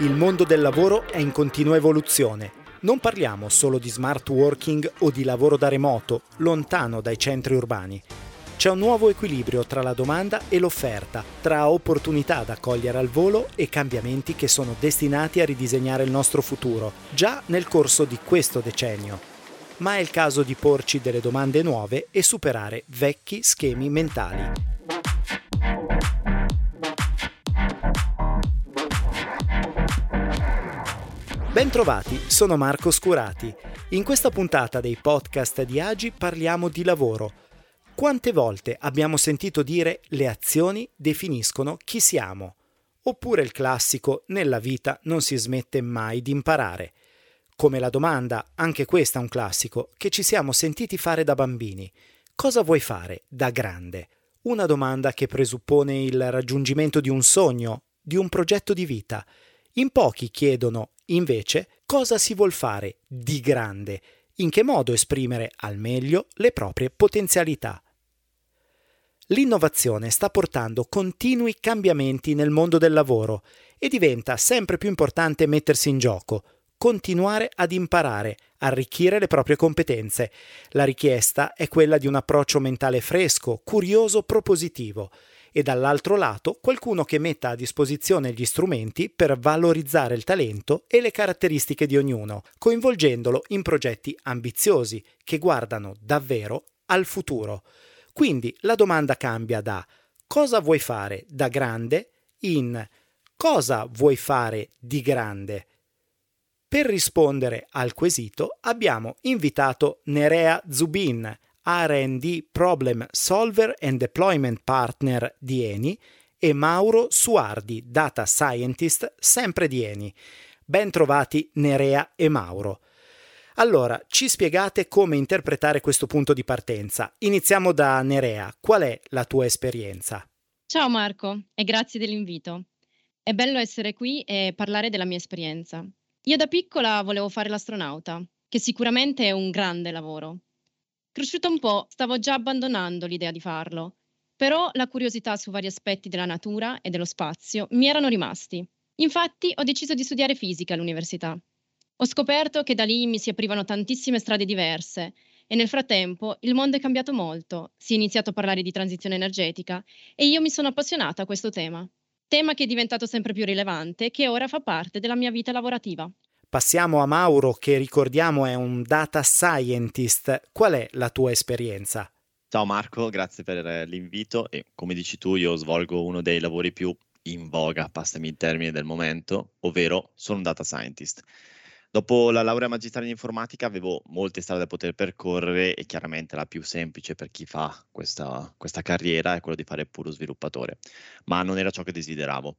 Il mondo del lavoro è in continua evoluzione. Non parliamo solo di smart working o di lavoro da remoto, lontano dai centri urbani. C'è un nuovo equilibrio tra la domanda e l'offerta, tra opportunità da cogliere al volo e cambiamenti che sono destinati a ridisegnare il nostro futuro, già nel corso di questo decennio. Ma è il caso di porci delle domande nuove e superare vecchi schemi mentali. Bentrovati, sono Marco Scurati. In questa puntata dei podcast di Agi parliamo di lavoro. Quante volte abbiamo sentito dire le azioni definiscono chi siamo? Oppure il classico nella vita non si smette mai di imparare. Come la domanda, anche questa un classico, che ci siamo sentiti fare da bambini. Cosa vuoi fare da grande? Una domanda che presuppone il raggiungimento di un sogno, di un progetto di vita. In pochi chiedono Invece, cosa si vuol fare di grande? In che modo esprimere al meglio le proprie potenzialità? L'innovazione sta portando continui cambiamenti nel mondo del lavoro e diventa sempre più importante mettersi in gioco, continuare ad imparare, arricchire le proprie competenze. La richiesta è quella di un approccio mentale fresco, curioso, propositivo e dall'altro lato qualcuno che metta a disposizione gli strumenti per valorizzare il talento e le caratteristiche di ognuno, coinvolgendolo in progetti ambiziosi che guardano davvero al futuro. Quindi la domanda cambia da cosa vuoi fare da grande in cosa vuoi fare di grande. Per rispondere al quesito abbiamo invitato Nerea Zubin, RD Problem Solver and Deployment Partner di Eni e Mauro Suardi, Data Scientist sempre di Eni. Ben trovati Nerea e Mauro. Allora, ci spiegate come interpretare questo punto di partenza. Iniziamo da Nerea. Qual è la tua esperienza? Ciao Marco e grazie dell'invito. È bello essere qui e parlare della mia esperienza. Io da piccola volevo fare l'astronauta, che sicuramente è un grande lavoro. Cresciuta un po', stavo già abbandonando l'idea di farlo, però la curiosità su vari aspetti della natura e dello spazio mi erano rimasti. Infatti ho deciso di studiare fisica all'università. Ho scoperto che da lì mi si aprivano tantissime strade diverse e nel frattempo il mondo è cambiato molto, si è iniziato a parlare di transizione energetica e io mi sono appassionata a questo tema. Tema che è diventato sempre più rilevante e che ora fa parte della mia vita lavorativa. Passiamo a Mauro che ricordiamo è un data scientist. Qual è la tua esperienza? Ciao Marco, grazie per l'invito e come dici tu io svolgo uno dei lavori più in voga, passami il termine del momento, ovvero sono un data scientist. Dopo la laurea magistrale in informatica avevo molte strade da poter percorrere e chiaramente la più semplice per chi fa questa, questa carriera è quello di fare puro sviluppatore, ma non era ciò che desideravo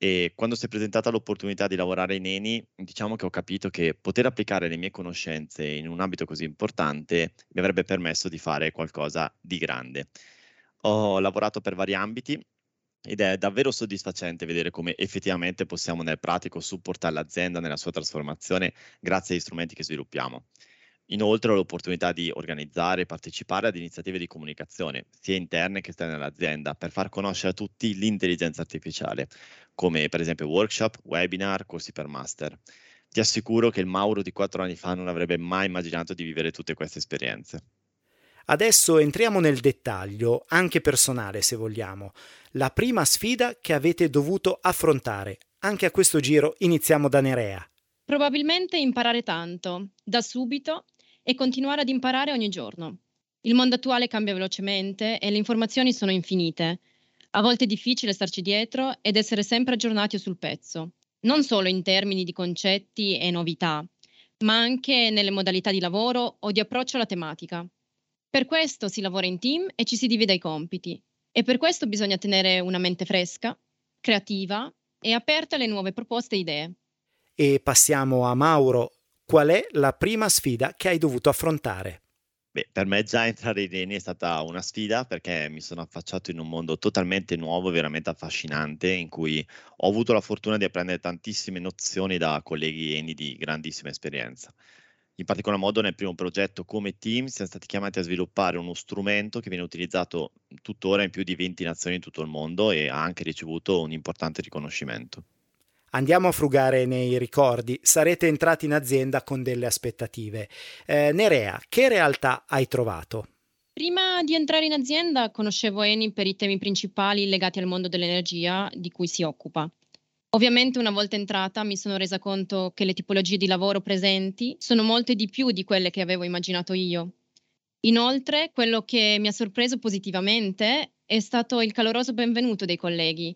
e quando si è presentata l'opportunità di lavorare in Eni, diciamo che ho capito che poter applicare le mie conoscenze in un ambito così importante mi avrebbe permesso di fare qualcosa di grande. Ho lavorato per vari ambiti ed è davvero soddisfacente vedere come effettivamente possiamo nel pratico supportare l'azienda nella sua trasformazione grazie agli strumenti che sviluppiamo. Inoltre ho l'opportunità di organizzare e partecipare ad iniziative di comunicazione, sia interne che esterne all'azienda, per far conoscere a tutti l'intelligenza artificiale, come per esempio workshop, webinar, corsi per master. Ti assicuro che il Mauro di quattro anni fa non avrebbe mai immaginato di vivere tutte queste esperienze. Adesso entriamo nel dettaglio, anche personale se vogliamo. La prima sfida che avete dovuto affrontare. Anche a questo giro iniziamo da Nerea. Probabilmente imparare tanto, da subito, e continuare ad imparare ogni giorno. Il mondo attuale cambia velocemente e le informazioni sono infinite. A volte è difficile starci dietro ed essere sempre aggiornati sul pezzo, non solo in termini di concetti e novità, ma anche nelle modalità di lavoro o di approccio alla tematica. Per questo si lavora in team e ci si divide i compiti e per questo bisogna tenere una mente fresca, creativa e aperta alle nuove proposte e idee. E passiamo a Mauro Qual è la prima sfida che hai dovuto affrontare? Beh, per me già entrare in Eni è stata una sfida perché mi sono affacciato in un mondo totalmente nuovo, veramente affascinante, in cui ho avuto la fortuna di apprendere tantissime nozioni da colleghi Eni di grandissima esperienza. In particolar modo nel primo progetto come team siamo stati chiamati a sviluppare uno strumento che viene utilizzato tuttora in più di 20 nazioni in tutto il mondo e ha anche ricevuto un importante riconoscimento. Andiamo a frugare nei ricordi. Sarete entrati in azienda con delle aspettative. Eh, Nerea, che realtà hai trovato? Prima di entrare in azienda conoscevo Eni per i temi principali legati al mondo dell'energia di cui si occupa. Ovviamente una volta entrata mi sono resa conto che le tipologie di lavoro presenti sono molte di più di quelle che avevo immaginato io. Inoltre, quello che mi ha sorpreso positivamente è stato il caloroso benvenuto dei colleghi,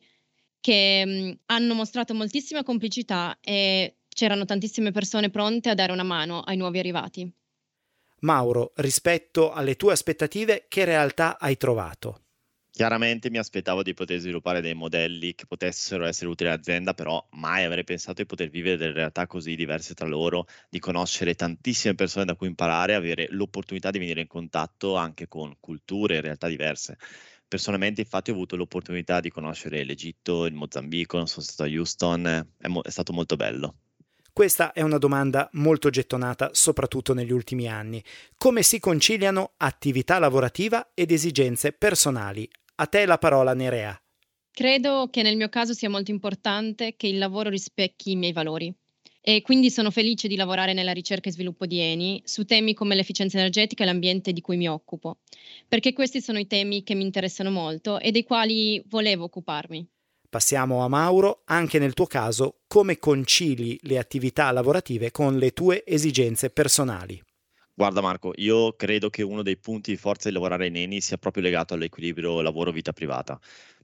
che mh, hanno mostrato moltissima complicità e c'erano tantissime persone pronte a dare una mano ai nuovi arrivati. Mauro, rispetto alle tue aspettative, che realtà hai trovato? Chiaramente mi aspettavo di poter sviluppare dei modelli che potessero essere utili all'azienda, però mai avrei pensato di poter vivere delle realtà così diverse tra loro, di conoscere tantissime persone da cui imparare, avere l'opportunità di venire in contatto anche con culture e realtà diverse. Personalmente, infatti, ho avuto l'opportunità di conoscere l'Egitto, il Mozambico, sono stato a Houston, è, mo- è stato molto bello. Questa è una domanda molto gettonata, soprattutto negli ultimi anni. Come si conciliano attività lavorativa ed esigenze personali? A te la parola, Nerea. Credo che nel mio caso sia molto importante che il lavoro rispecchi i miei valori. E quindi sono felice di lavorare nella ricerca e sviluppo di Eni su temi come l'efficienza energetica e l'ambiente di cui mi occupo, perché questi sono i temi che mi interessano molto e dei quali volevo occuparmi. Passiamo a Mauro, anche nel tuo caso, come concili le attività lavorative con le tue esigenze personali? Guarda Marco, io credo che uno dei punti di forza di lavorare in Eni sia proprio legato all'equilibrio lavoro-vita privata.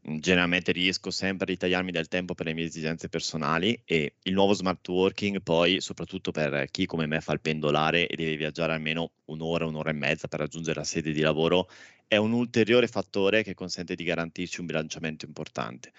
Mm, generalmente riesco sempre a ritagliarmi del tempo per le mie esigenze personali e il nuovo smart working poi, soprattutto per chi come me fa il pendolare e deve viaggiare almeno un'ora, un'ora e mezza per raggiungere la sede di lavoro, è un ulteriore fattore che consente di garantirci un bilanciamento importante.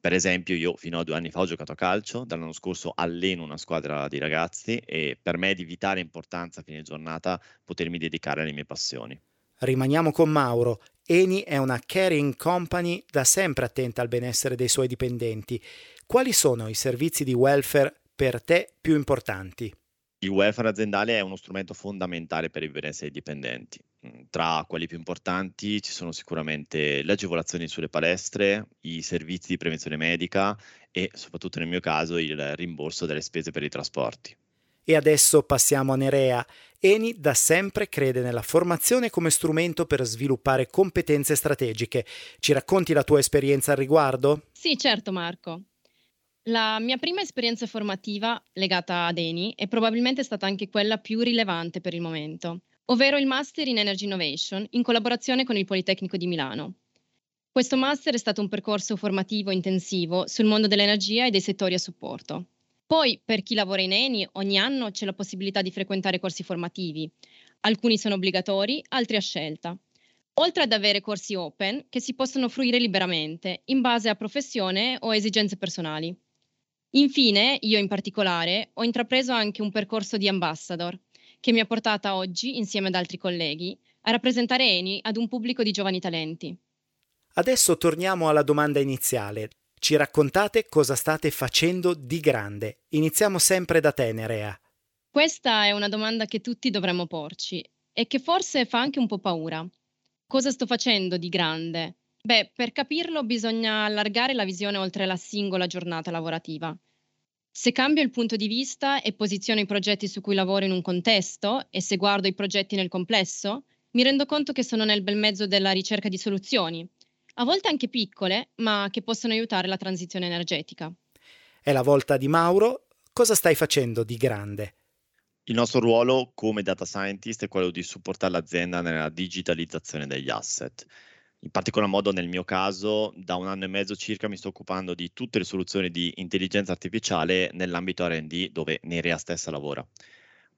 Per esempio, io fino a due anni fa ho giocato a calcio, dall'anno scorso alleno una squadra di ragazzi e per me è di vitale importanza a fine giornata potermi dedicare alle mie passioni. Rimaniamo con Mauro. Eni è una caring company da sempre attenta al benessere dei suoi dipendenti. Quali sono i servizi di welfare per te più importanti? Il welfare aziendale è uno strumento fondamentale per il benessere dei dipendenti. Mhmm, tra quelli più importanti ci sono sicuramente le agevolazioni sulle palestre, i servizi di prevenzione medica e soprattutto nel mio caso il rimborso delle spese per i trasporti. E adesso passiamo a Nerea. Eni da sempre crede nella formazione come strumento per sviluppare competenze strategiche. Ci racconti la tua esperienza al riguardo? Sì, certo Marco. La mia prima esperienza formativa legata ad Eni è probabilmente stata anche quella più rilevante per il momento ovvero il Master in Energy Innovation in collaborazione con il Politecnico di Milano. Questo master è stato un percorso formativo intensivo sul mondo dell'energia e dei settori a supporto. Poi, per chi lavora in Eni, ogni anno c'è la possibilità di frequentare corsi formativi. Alcuni sono obbligatori, altri a scelta. Oltre ad avere corsi open che si possono fruire liberamente, in base a professione o esigenze personali. Infine, io in particolare, ho intrapreso anche un percorso di ambassador, che mi ha portata oggi, insieme ad altri colleghi, a rappresentare Eni ad un pubblico di giovani talenti. Adesso torniamo alla domanda iniziale. Ci raccontate cosa state facendo di grande. Iniziamo sempre da te, Nerea. Questa è una domanda che tutti dovremmo porci e che forse fa anche un po' paura. Cosa sto facendo di grande? Beh, per capirlo bisogna allargare la visione oltre la singola giornata lavorativa. Se cambio il punto di vista e posiziono i progetti su cui lavoro in un contesto e se guardo i progetti nel complesso, mi rendo conto che sono nel bel mezzo della ricerca di soluzioni, a volte anche piccole, ma che possono aiutare la transizione energetica. È la volta di Mauro. Cosa stai facendo di grande? Il nostro ruolo come data scientist è quello di supportare l'azienda nella digitalizzazione degli asset. In particolar modo nel mio caso, da un anno e mezzo circa mi sto occupando di tutte le soluzioni di intelligenza artificiale nell'ambito RD dove Nerea stessa lavora.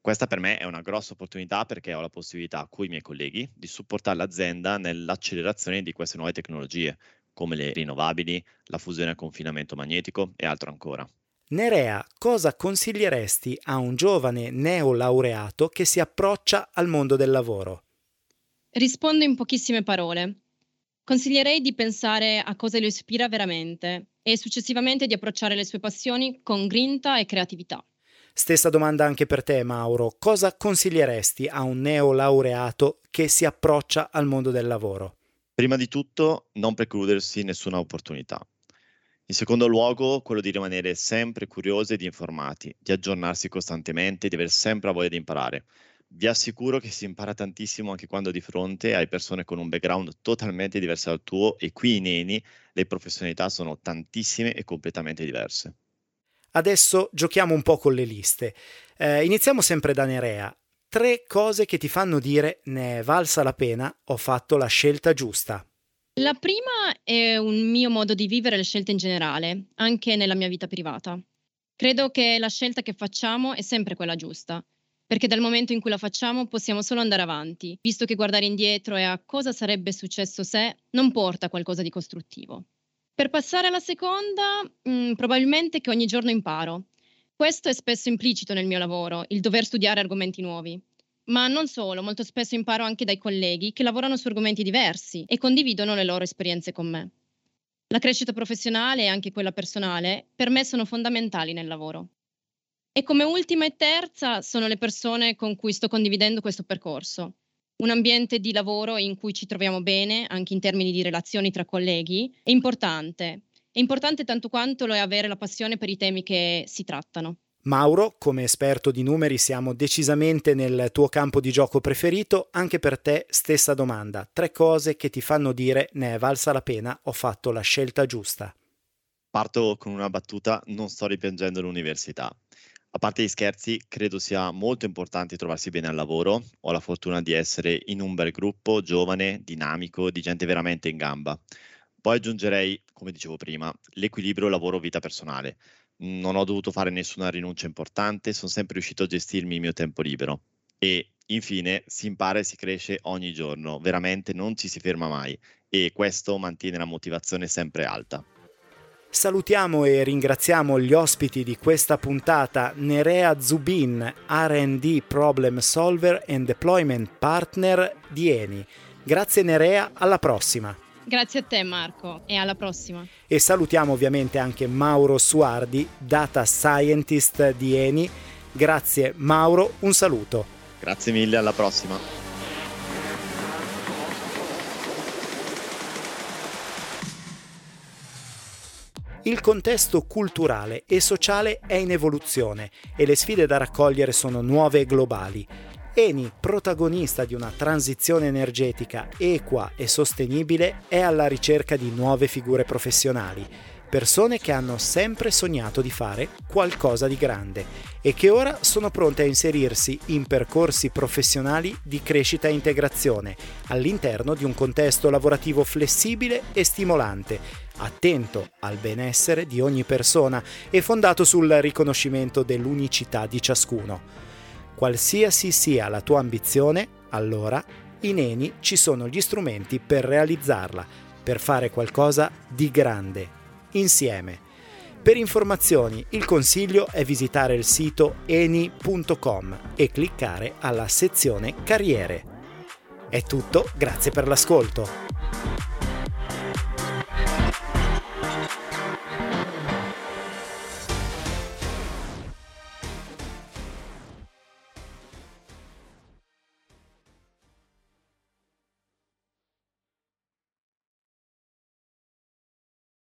Questa per me è una grossa opportunità perché ho la possibilità con i miei colleghi di supportare l'azienda nell'accelerazione di queste nuove tecnologie, come le rinnovabili, la fusione a confinamento magnetico e altro ancora. Nerea, cosa consiglieresti a un giovane neolaureato che si approccia al mondo del lavoro? Rispondo in pochissime parole. Consiglierei di pensare a cosa lo ispira veramente e successivamente di approcciare le sue passioni con grinta e creatività. Stessa domanda anche per te, Mauro. Cosa consiglieresti a un neolaureato che si approccia al mondo del lavoro? Prima di tutto, non precludersi nessuna opportunità. In secondo luogo, quello di rimanere sempre curiosi ed informati, di aggiornarsi costantemente, di aver sempre voglia di imparare. Vi assicuro che si impara tantissimo anche quando di fronte hai persone con un background totalmente diverso dal tuo e qui in Eni le professionalità sono tantissime e completamente diverse. Adesso giochiamo un po' con le liste. Eh, iniziamo sempre da Nerea. Tre cose che ti fanno dire ne è valsa la pena, ho fatto la scelta giusta. La prima è un mio modo di vivere le scelte in generale, anche nella mia vita privata. Credo che la scelta che facciamo è sempre quella giusta, perché dal momento in cui la facciamo possiamo solo andare avanti, visto che guardare indietro e a cosa sarebbe successo se non porta a qualcosa di costruttivo. Per passare alla seconda, mh, mm, probabilmente che ogni giorno imparo. Questo è spesso implicito nel mio lavoro, il dover studiare argomenti nuovi. Ma non solo, molto spesso imparo anche dai colleghi che lavorano su argomenti diversi e condividono le loro esperienze con me. La crescita professionale e anche quella personale per me sono fondamentali nel lavoro. E come ultima e terza sono le persone con cui sto condividendo questo percorso, un ambiente di lavoro in cui ci troviamo bene, anche in termini di relazioni tra colleghi, è importante. È importante tanto quanto lo è avere la passione per i temi che si trattano. Mauro, come esperto di numeri siamo decisamente nel tuo campo di gioco preferito, anche per te stessa domanda, tre cose che ti fanno dire ne è valsa la pena, ho fatto la scelta giusta. Parto con una battuta, non sto ripiangendo l'università. A parte gli scherzi, credo sia molto importante trovarsi bene al lavoro. Ho la fortuna di essere in un bel gruppo, giovane, dinamico, di gente veramente in gamba. Poi aggiungerei, come dicevo prima, l'equilibrio lavoro-vita personale. Non ho dovuto fare nessuna rinuncia importante, sono sempre riuscito a gestirmi il mio tempo libero. E infine si impara e si cresce ogni giorno, veramente non ci si ferma mai e questo mantiene la motivazione sempre alta. Salutiamo e ringraziamo gli ospiti di questa puntata Nerea Zubin, RD Problem Solver and Deployment Partner di Eni. Grazie Nerea, alla prossima. Grazie a te Marco e alla prossima. E salutiamo ovviamente anche Mauro Suardi, Data Scientist di Eni. Grazie Mauro, un saluto. Grazie mille, alla prossima. Il contesto culturale e sociale è in evoluzione e le sfide da raccogliere sono nuove e globali. Eni, protagonista di una transizione energetica equa e sostenibile, è alla ricerca di nuove figure professionali, persone che hanno sempre sognato di fare qualcosa di grande e che ora sono pronte a inserirsi in percorsi professionali di crescita e integrazione all'interno di un contesto lavorativo flessibile e stimolante, attento al benessere di ogni persona e fondato sul riconoscimento dell'unicità di ciascuno. Qualsiasi sia la tua ambizione, allora in Eni ci sono gli strumenti per realizzarla, per fare qualcosa di grande, insieme. Per informazioni il consiglio è visitare il sito eni.com e cliccare alla sezione Carriere. È tutto, grazie per l'ascolto.